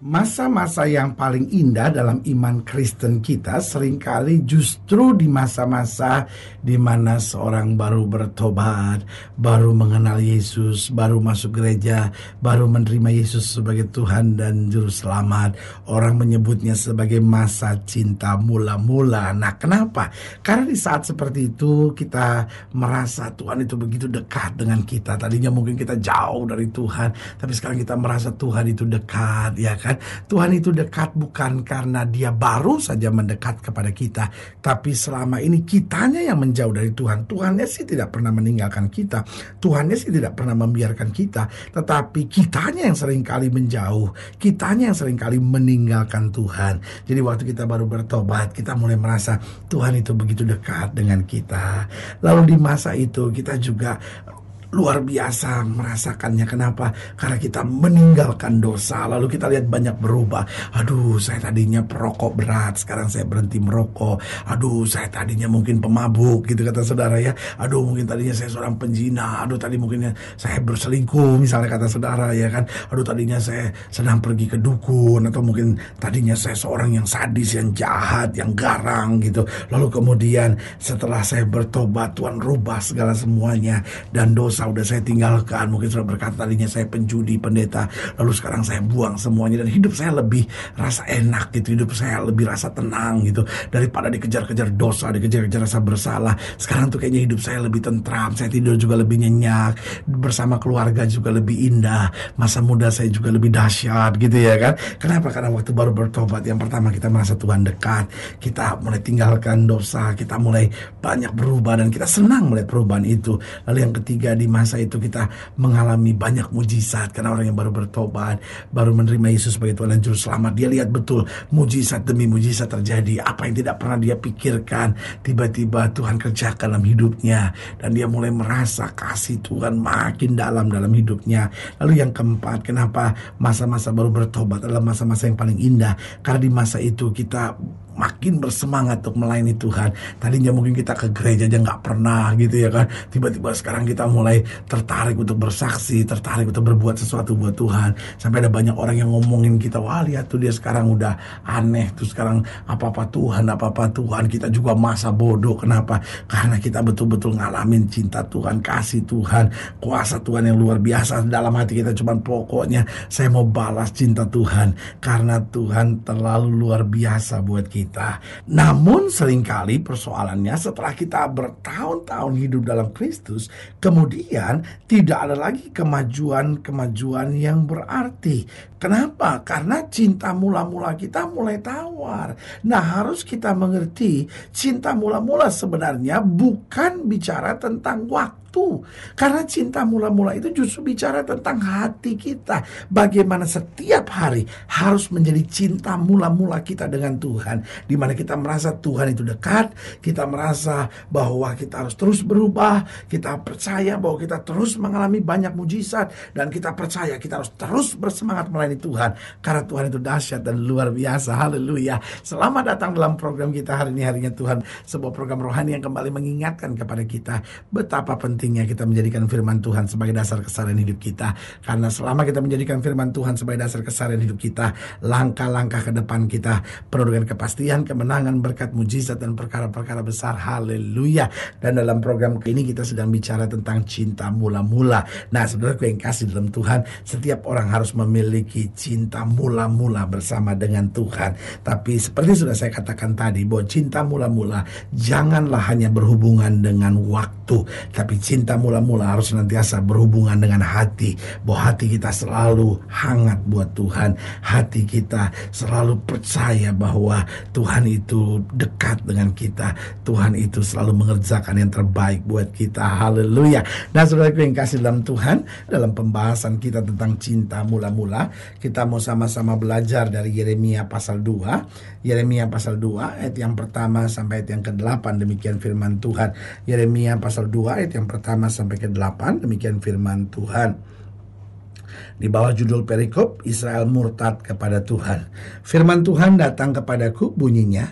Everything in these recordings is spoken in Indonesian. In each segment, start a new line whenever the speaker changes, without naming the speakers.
Masa-masa yang paling indah dalam iman Kristen kita sering kali justru di masa-masa di mana seorang baru bertobat, baru mengenal Yesus, baru masuk gereja, baru menerima Yesus sebagai Tuhan dan Juru Selamat. Orang menyebutnya sebagai masa cinta mula-mula. Nah kenapa? Karena di saat seperti itu kita merasa Tuhan itu begitu dekat dengan kita. Tadinya mungkin kita jauh dari Tuhan, tapi sekarang kita merasa Tuhan itu dekat, ya kan? Kan? Tuhan itu dekat bukan karena dia baru saja mendekat kepada kita tapi selama ini kitanya yang menjauh dari Tuhan. Tuhannya sih tidak pernah meninggalkan kita. Tuhannya sih tidak pernah membiarkan kita. Tetapi kitanya yang sering kali menjauh. Kitanya yang sering kali meninggalkan Tuhan. Jadi waktu kita baru bertobat kita mulai merasa Tuhan itu begitu dekat dengan kita. Lalu di masa itu kita juga luar biasa merasakannya. Kenapa? Karena kita meninggalkan dosa. Lalu kita lihat banyak berubah. Aduh, saya tadinya perokok berat, sekarang saya berhenti merokok. Aduh, saya tadinya mungkin pemabuk, gitu kata saudara ya. Aduh, mungkin tadinya saya seorang penjina. Aduh, tadi mungkin saya berselingkuh, misalnya kata saudara ya kan. Aduh, tadinya saya sedang pergi ke dukun atau mungkin tadinya saya seorang yang sadis, yang jahat, yang garang gitu. Lalu kemudian setelah saya bertobat, Tuhan rubah segala semuanya dan dosa dosa udah saya tinggalkan. Mungkin sudah berkata tadinya saya penjudi pendeta. Lalu sekarang saya buang semuanya. Dan hidup saya lebih rasa enak gitu. Hidup saya lebih rasa tenang gitu. Daripada dikejar-kejar dosa dikejar-kejar rasa bersalah. Sekarang tuh kayaknya hidup saya lebih tentram. Saya tidur juga lebih nyenyak. Bersama keluarga juga lebih indah. Masa muda saya juga lebih dahsyat gitu ya kan? Kenapa? Karena waktu baru bertobat yang pertama kita merasa Tuhan dekat. Kita mulai tinggalkan dosa. Kita mulai banyak berubah dan kita senang melihat perubahan itu. Lalu yang ketiga di masa itu kita mengalami banyak mujizat karena orang yang baru bertobat, baru menerima Yesus sebagai Tuhan dan Juru Selamat, dia lihat betul mujizat demi mujizat terjadi. Apa yang tidak pernah dia pikirkan, tiba-tiba Tuhan kerjakan dalam hidupnya dan dia mulai merasa kasih Tuhan makin dalam dalam hidupnya. Lalu yang keempat, kenapa masa-masa baru bertobat adalah masa-masa yang paling indah? Karena di masa itu kita makin bersemangat untuk melayani Tuhan. Tadinya mungkin kita ke gereja aja nggak pernah gitu ya kan. Tiba-tiba sekarang kita mulai tertarik untuk bersaksi, tertarik untuk berbuat sesuatu buat Tuhan. Sampai ada banyak orang yang ngomongin kita, wah lihat tuh dia sekarang udah aneh tuh sekarang apa-apa Tuhan, apa-apa Tuhan. Kita juga masa bodoh. Kenapa? Karena kita betul-betul ngalamin cinta Tuhan, kasih Tuhan, kuasa Tuhan yang luar biasa dalam hati kita. Cuman pokoknya saya mau balas cinta Tuhan karena Tuhan terlalu luar biasa buat kita kita. Namun sering kali persoalannya setelah kita bertahun-tahun hidup dalam Kristus, kemudian tidak ada lagi kemajuan-kemajuan yang berarti. Kenapa? Karena cinta mula-mula kita mulai tawar. Nah, harus kita mengerti cinta mula-mula sebenarnya bukan bicara tentang waktu waktu. Karena cinta mula-mula itu justru bicara tentang hati kita. Bagaimana setiap hari harus menjadi cinta mula-mula kita dengan Tuhan. Di mana kita merasa Tuhan itu dekat, kita merasa bahwa kita harus terus berubah, kita percaya bahwa kita terus mengalami banyak mujizat dan kita percaya kita harus terus bersemangat melayani Tuhan karena Tuhan itu dahsyat dan luar biasa. Haleluya. Selamat datang dalam program kita hari ini harinya Tuhan, sebuah program rohani yang kembali mengingatkan kepada kita betapa penting pentingnya kita menjadikan firman Tuhan sebagai dasar keseharian hidup kita. Karena selama kita menjadikan firman Tuhan sebagai dasar keseharian hidup kita, langkah-langkah ke depan kita penuh dengan kepastian, kemenangan, berkat, mujizat, dan perkara-perkara besar. Haleluya. Dan dalam program ini kita sedang bicara tentang cinta mula-mula. Nah, saudara yang kasih dalam Tuhan, setiap orang harus memiliki cinta mula-mula bersama dengan Tuhan. Tapi seperti sudah saya katakan tadi bahwa cinta mula-mula janganlah hanya berhubungan dengan waktu, tapi cinta mula-mula harus senantiasa berhubungan dengan hati. Bahwa hati kita selalu hangat buat Tuhan, hati kita selalu percaya bahwa Tuhan itu dekat dengan kita. Tuhan itu selalu mengerjakan yang terbaik buat kita. Haleluya. Nah, saudara yang kasih dalam Tuhan, dalam pembahasan kita tentang cinta mula-mula, kita mau sama-sama belajar dari Yeremia pasal 2. Yeremia pasal 2 ayat yang pertama sampai ayat yang ke-8 demikian firman Tuhan. Yeremia pasal 2 ayat yang pertama sampai ke-8 demikian firman Tuhan. Di bawah judul perikop, Israel murtad kepada Tuhan. Firman Tuhan datang kepadaku bunyinya,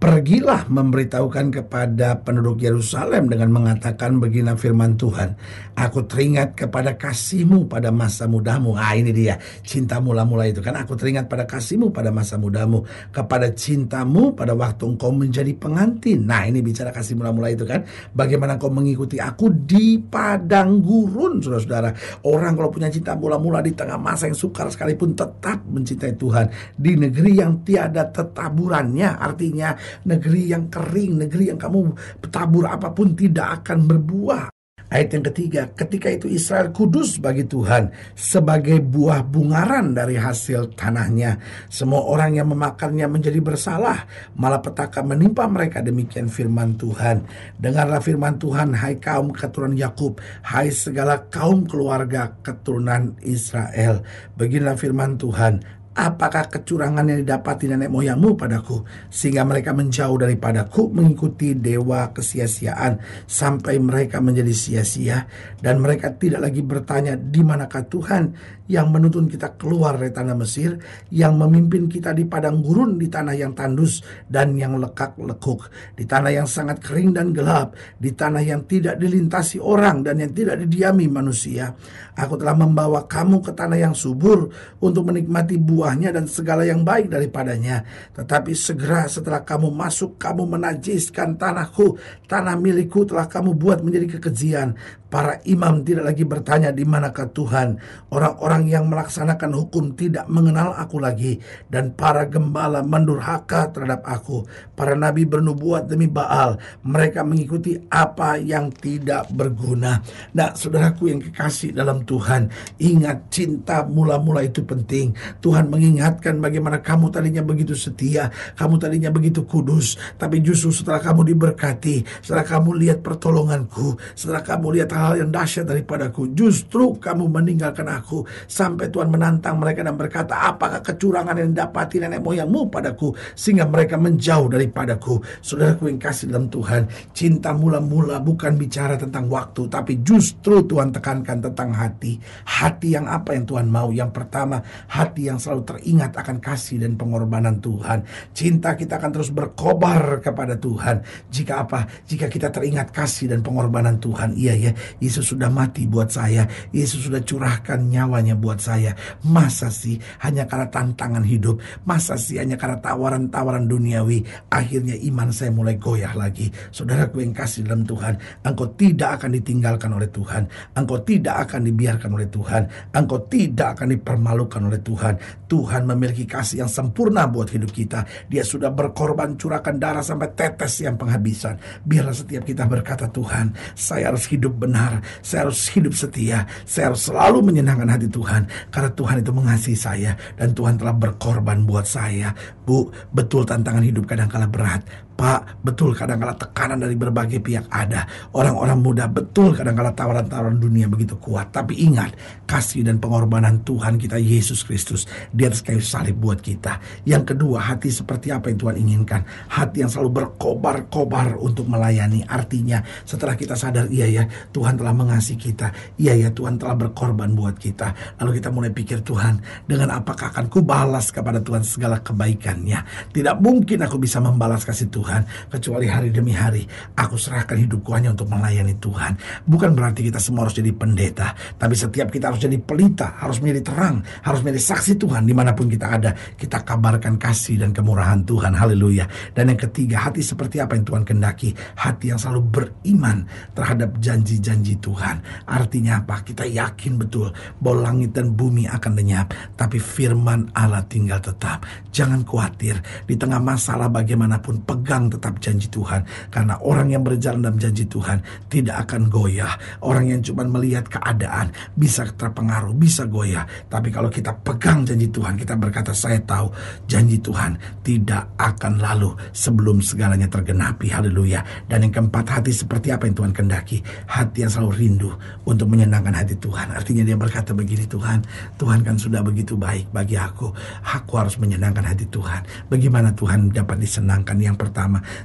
Pergilah memberitahukan kepada penduduk Yerusalem dengan mengatakan begini firman Tuhan. Aku teringat kepada kasihmu pada masa mudamu. Ah ini dia cinta mula-mula itu kan. Aku teringat pada kasihmu pada masa mudamu. Kepada cintamu pada waktu engkau menjadi pengantin. Nah ini bicara kasih mula-mula itu kan. Bagaimana kau mengikuti aku di padang gurun saudara-saudara. Orang kalau punya cinta mula-mula di tengah masa yang sukar sekalipun tetap mencintai Tuhan. Di negeri yang tiada tetaburannya. Artinya negeri yang kering, negeri yang kamu tabur apa pun tidak akan berbuah. Ayat yang ketiga, ketika itu Israel kudus bagi Tuhan sebagai buah bungaran dari hasil tanahnya. Semua orang yang memakannya menjadi bersalah, malah petaka menimpa mereka demikian firman Tuhan. Dengarlah firman Tuhan, hai kaum keturunan Yakub, hai segala kaum keluarga keturunan Israel. Beginilah firman Tuhan, Apakah kecurangan yang didapati nenek moyangmu padaku? Sehingga mereka menjauh daripadaku mengikuti dewa kesia-siaan sampai mereka menjadi sia-sia. Dan mereka tidak lagi bertanya di manakah Tuhan yang menuntun kita keluar dari tanah Mesir yang memimpin kita di padang gurun di tanah yang tandus dan yang lekak-lekuk di tanah yang sangat kering dan gelap di tanah yang tidak dilintasi orang dan yang tidak didiami manusia aku telah membawa kamu ke tanah yang subur untuk menikmati buah buahnya dan segala yang baik daripadanya. Tetapi segera setelah kamu masuk, kamu menajiskan tanahku, tanah milikku telah kamu buat menjadi kekejian. Para imam tidak lagi bertanya di manakah Tuhan. Orang-orang yang melaksanakan hukum tidak mengenal aku lagi. Dan para gembala mendurhaka terhadap aku. Para nabi bernubuat demi Baal. Mereka mengikuti apa yang tidak berguna. Nah saudaraku yang kekasih dalam Tuhan. Ingat cinta mula-mula itu penting. Tuhan mengingatkan bagaimana kamu tadinya begitu setia. Kamu tadinya begitu kudus. Tapi justru setelah kamu diberkati. Setelah kamu lihat pertolonganku. Setelah kamu lihat hal yang dahsyat daripadaku. Justru kamu meninggalkan aku sampai Tuhan menantang mereka dan berkata, apakah kecurangan yang dapati nenek moyangmu padaku sehingga mereka menjauh daripadaku. Saudaraku yang kasih dalam Tuhan, cinta mula-mula bukan bicara tentang waktu, tapi justru Tuhan tekankan tentang hati. Hati yang apa yang Tuhan mau? Yang pertama, hati yang selalu teringat akan kasih dan pengorbanan Tuhan. Cinta kita akan terus berkobar kepada Tuhan. Jika apa? Jika kita teringat kasih dan pengorbanan Tuhan. Iya ya, Yesus sudah mati buat saya. Yesus sudah curahkan nyawanya buat saya. Masa sih hanya karena tantangan hidup? Masa sih hanya karena tawaran-tawaran duniawi? Akhirnya iman saya mulai goyah lagi. Saudaraku yang kasih dalam Tuhan, engkau tidak akan ditinggalkan oleh Tuhan. Engkau tidak akan dibiarkan oleh Tuhan. Engkau tidak akan dipermalukan oleh Tuhan. Tuhan memiliki kasih yang sempurna buat hidup kita. Dia sudah berkorban curahkan darah sampai tetes yang penghabisan. Biarlah setiap kita berkata, Tuhan, saya harus hidup benar benar, saya harus hidup setia, saya harus selalu menyenangkan hati Tuhan karena Tuhan itu mengasihi saya dan Tuhan telah berkorban buat saya. Bu, betul tantangan hidup kadang kala berat, Pak, betul kadang-kala tekanan dari berbagai pihak ada. Orang-orang muda betul kadang-kala tawaran-tawaran dunia begitu kuat. Tapi ingat, kasih dan pengorbanan Tuhan kita Yesus Kristus di atas kayu salib buat kita. Yang kedua, hati seperti apa yang Tuhan inginkan. Hati yang selalu berkobar-kobar untuk melayani. Artinya, setelah kita sadar, iya ya, Tuhan telah mengasihi kita. Iya ya, Tuhan telah berkorban buat kita. Lalu kita mulai pikir, Tuhan, dengan apakah akan ku balas kepada Tuhan segala kebaikannya. Tidak mungkin aku bisa membalas kasih Tuhan Tuhan. Kecuali hari demi hari, aku serahkan hidupku hanya untuk melayani Tuhan. Bukan berarti kita semua harus jadi pendeta, tapi setiap kita harus jadi pelita, harus menjadi terang, harus menjadi saksi Tuhan di mana pun kita ada. Kita kabarkan kasih dan kemurahan Tuhan. Haleluya. Dan yang ketiga, hati seperti apa yang Tuhan kendaki? Hati yang selalu beriman terhadap janji-janji Tuhan. Artinya apa? Kita yakin betul bahwa langit dan bumi akan lenyap, tapi firman Allah tinggal tetap. Jangan khawatir, di tengah masalah bagaimanapun pegang tetap janji Tuhan. Karena orang yang berjalan dalam janji Tuhan tidak akan goyah. Orang yang cuma melihat keadaan bisa terpengaruh, bisa goyah. Tapi kalau kita pegang janji Tuhan, kita berkata saya tahu janji Tuhan tidak akan lalu sebelum segalanya tergenapi. Haleluya. Dan yang keempat hati seperti apa yang Tuhan kendaki? Hati yang selalu rindu untuk menyenangkan hati Tuhan. Artinya dia berkata begini Tuhan, Tuhan kan sudah begitu baik bagi aku. Aku harus menyenangkan hati Tuhan. Bagaimana Tuhan dapat disenangkan? Yang pertama,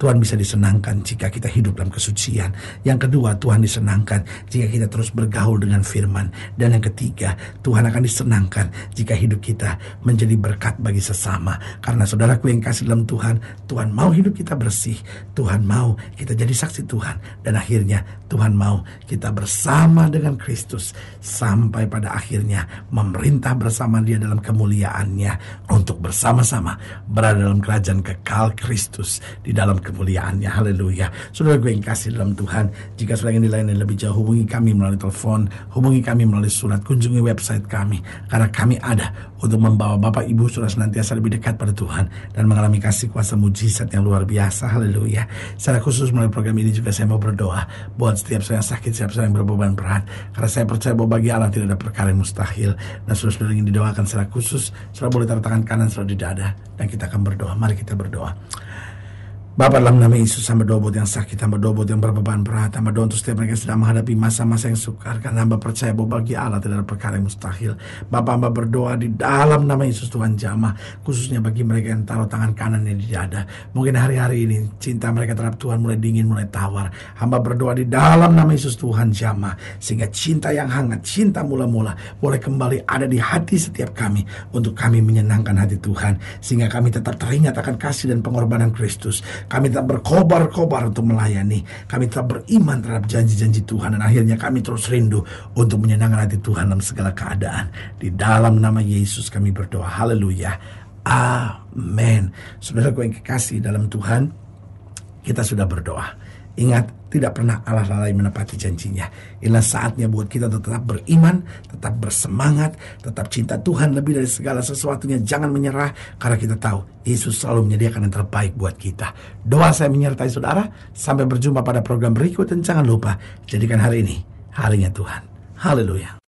Tuhan bisa disenangkan jika kita hidup dalam kesucian. Yang kedua, Tuhan disenangkan jika kita terus bergaul dengan firman. Dan yang ketiga, Tuhan akan disenangkan jika hidup kita menjadi berkat bagi sesama. Karena saudaraku yang kasih dalam Tuhan, Tuhan mau hidup kita bersih. Tuhan mau kita jadi saksi Tuhan. Dan akhirnya Tuhan mau kita bersama dengan Kristus sampai pada akhirnya memerintah bersama dia dalam kemuliaannya untuk bersama-sama berada dalam kerajaan kekal Kristus di dalam kemuliaannya. Haleluya. Saudara gue yang kasih dalam Tuhan, jika sudah ingin dilayani lebih jauh, hubungi kami melalui telepon, hubungi kami melalui surat, kunjungi website kami. Karena kami ada untuk membawa Bapak Ibu sudah senantiasa lebih dekat pada Tuhan dan mengalami kasih kuasa mujizat yang luar biasa. Haleluya. Secara khusus melalui program ini juga saya mau berdoa buat setiap saya sakit, setiap saya berbeban berat. Karena saya percaya bahwa bagi Allah tidak ada perkara yang mustahil. Dan sudah-sudah ingin didoakan secara khusus, sudah boleh taruh tangan kanan, sudah di dada. Dan kita akan berdoa. Mari kita berdoa. Bapak dalam nama Yesus hamba doa buat yang sakit, hamba doa buat yang berbeban berat, hamba doa untuk setiap mereka yang sedang menghadapi masa-masa yang sukar. Karena hamba percaya bahwa bagi Allah tidak ada perkara yang mustahil. Bapak hamba berdoa di dalam nama Yesus Tuhan jamah, khususnya bagi mereka yang taruh tangan kanannya di dada. Mungkin hari-hari ini cinta mereka terhadap Tuhan mulai dingin, mulai tawar. Hamba berdoa di dalam nama Yesus Tuhan jamah, sehingga cinta yang hangat, cinta mula-mula boleh kembali ada di hati setiap kami untuk kami menyenangkan hati Tuhan, sehingga kami tetap teringat akan kasih dan pengorbanan Kristus kami tetap berkobar-kobar untuk melayani. Kami tetap beriman terhadap janji-janji Tuhan. Dan akhirnya kami terus rindu untuk menyenangkan hati Tuhan dalam segala keadaan. Di dalam nama Yesus kami berdoa. Haleluya. Amin. Saudara yang kekasih dalam Tuhan, kita sudah berdoa. Ingat, tidak pernah Allah lalai menepati janjinya. Inilah saatnya buat kita tetap beriman, tetap bersemangat, tetap cinta Tuhan lebih dari segala sesuatunya. Jangan menyerah, karena kita tahu Yesus selalu menyediakan yang terbaik buat kita. Doa saya menyertai saudara. Sampai berjumpa pada program berikut dan jangan lupa, jadikan hari ini harinya Tuhan. Haleluya.